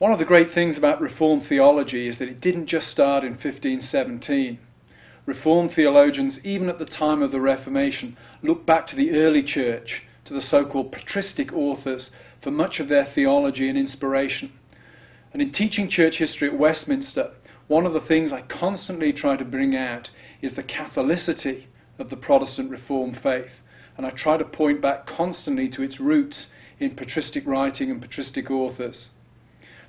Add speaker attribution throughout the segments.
Speaker 1: One of the great things about Reformed theology is that it didn't just start in 1517. Reformed theologians, even at the time of the Reformation, looked back to the early church, to the so called patristic authors, for much of their theology and inspiration. And in teaching church history at Westminster, one of the things I constantly try to bring out is the Catholicity of the Protestant Reformed faith. And I try to point back constantly to its roots in patristic writing and patristic authors.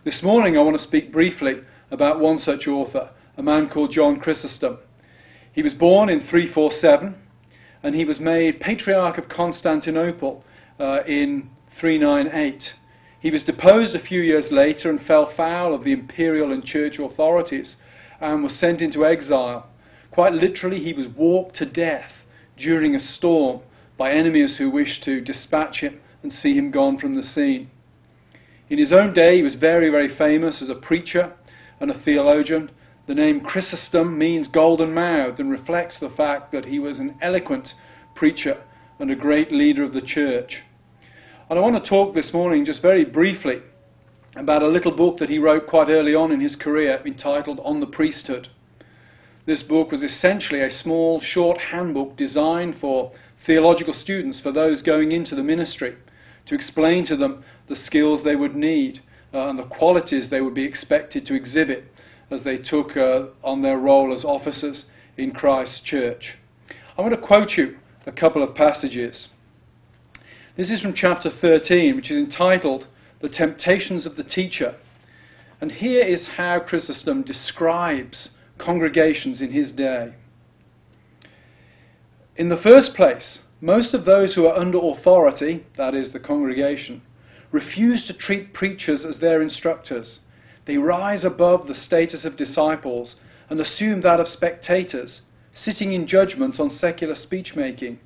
Speaker 1: This morning I want to speak briefly about one such author, a man called John Chrysostom. He was born in 347 and he was made Patriarch of Constantinople uh, in 398. He was deposed a few years later and fell foul of the imperial and church authorities and was sent into exile. Quite literally, he was walked to death during a storm by enemies who wished to dispatch him and see him gone from the scene. In his own day, he was very, very famous as a preacher and a theologian. The name Chrysostom means golden mouthed and reflects the fact that he was an eloquent preacher and a great leader of the church. And I want to talk this morning just very briefly about a little book that he wrote quite early on in his career entitled On the Priesthood. This book was essentially a small, short handbook designed for theological students, for those going into the ministry to explain to them the skills they would need uh, and the qualities they would be expected to exhibit as they took uh, on their role as officers in Christ's church. I'm going to quote you a couple of passages. This is from chapter 13, which is entitled The Temptations of the Teacher. And here is how Chrysostom describes congregations in his day. In the first place, most of those who are under authority, that is, the congregation, refuse to treat preachers as their instructors. They rise above the status of disciples and assume that of spectators, sitting in judgment on secular speech making.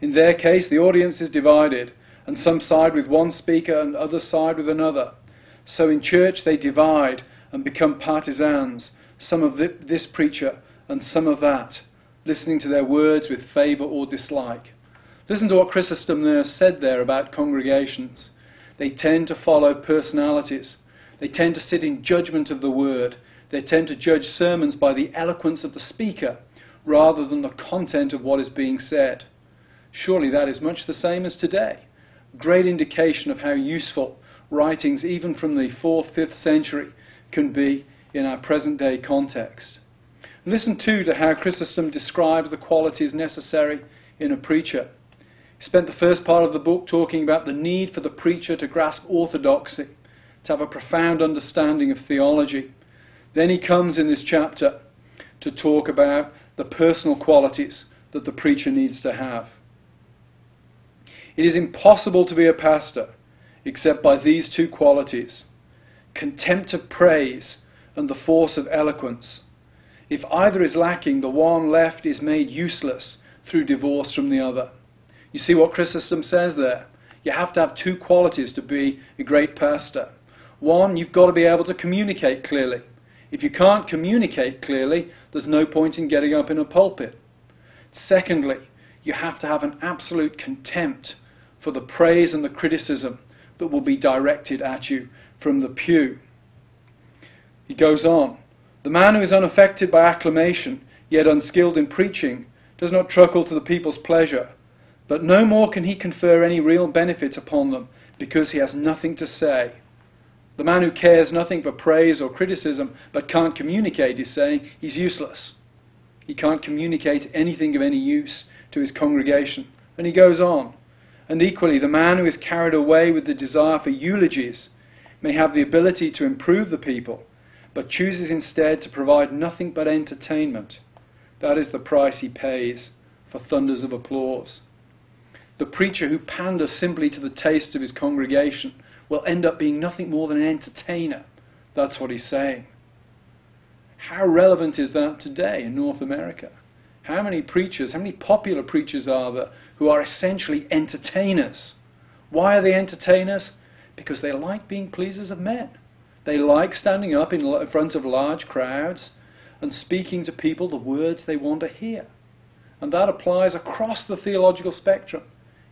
Speaker 1: In their case, the audience is divided, and some side with one speaker and others side with another. So in church they divide and become partisans, some of this preacher and some of that, listening to their words with favour or dislike. Listen to what Chrysostom there said there about congregations. They tend to follow personalities. They tend to sit in judgment of the word. They tend to judge sermons by the eloquence of the speaker rather than the content of what is being said. Surely that is much the same as today. Great indication of how useful writings, even from the 4th, 5th century, can be in our present day context. Listen too to how Chrysostom describes the qualities necessary in a preacher. Spent the first part of the book talking about the need for the preacher to grasp orthodoxy, to have a profound understanding of theology. Then he comes in this chapter to talk about the personal qualities that the preacher needs to have. It is impossible to be a pastor except by these two qualities contempt of praise and the force of eloquence. If either is lacking, the one left is made useless through divorce from the other. You see what Chrysostom says there? You have to have two qualities to be a great pastor. One, you've got to be able to communicate clearly. If you can't communicate clearly, there's no point in getting up in a pulpit. Secondly, you have to have an absolute contempt for the praise and the criticism that will be directed at you from the pew. He goes on The man who is unaffected by acclamation, yet unskilled in preaching, does not truckle to the people's pleasure but no more can he confer any real benefit upon them, because he has nothing to say. The man who cares nothing for praise or criticism, but can't communicate, is saying he's useless. He can't communicate anything of any use to his congregation. And he goes on. And equally, the man who is carried away with the desire for eulogies may have the ability to improve the people, but chooses instead to provide nothing but entertainment. That is the price he pays for thunders of applause the preacher who panders simply to the taste of his congregation will end up being nothing more than an entertainer. That's what he's saying. How relevant is that today in North America? How many preachers, how many popular preachers are there who are essentially entertainers? Why are they entertainers? Because they like being pleasers of men. They like standing up in front of large crowds and speaking to people the words they want to hear. And that applies across the theological spectrum.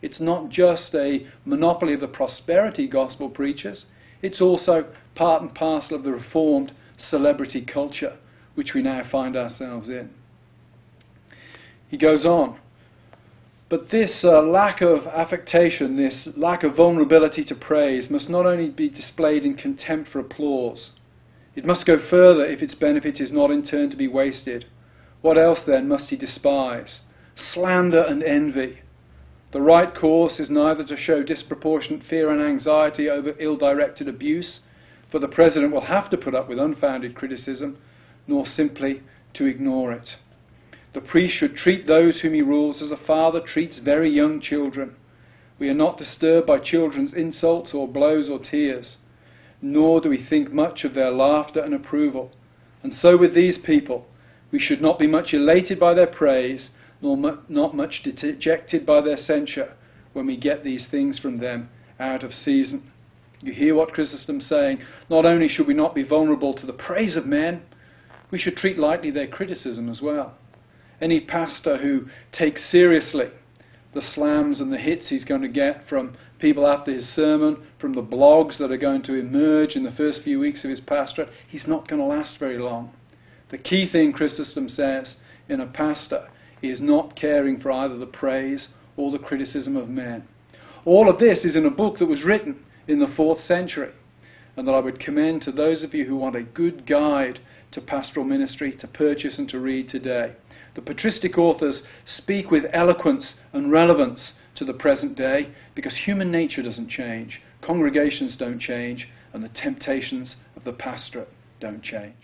Speaker 1: It's not just a monopoly of the prosperity gospel preachers. It's also part and parcel of the reformed celebrity culture which we now find ourselves in. He goes on. But this uh, lack of affectation, this lack of vulnerability to praise, must not only be displayed in contempt for applause, it must go further if its benefit is not in turn to be wasted. What else then must he despise? Slander and envy. The right course is neither to show disproportionate fear and anxiety over ill directed abuse, for the President will have to put up with unfounded criticism, nor simply to ignore it. The priest should treat those whom he rules as a father treats very young children. We are not disturbed by children's insults or blows or tears, nor do we think much of their laughter and approval. And so with these people, we should not be much elated by their praise, nor mu- not much dejected by their censure when we get these things from them out of season. You hear what Chrysostom's saying. Not only should we not be vulnerable to the praise of men, we should treat lightly their criticism as well. Any pastor who takes seriously the slams and the hits he's going to get from people after his sermon, from the blogs that are going to emerge in the first few weeks of his pastorate, he's not going to last very long. The key thing Chrysostom says in a pastor is not caring for either the praise or the criticism of men. All of this is in a book that was written in the fourth century, and that I would commend to those of you who want a good guide to pastoral ministry to purchase and to read today. The patristic authors speak with eloquence and relevance to the present day because human nature doesn't change, congregations don't change, and the temptations of the pastorate don't change.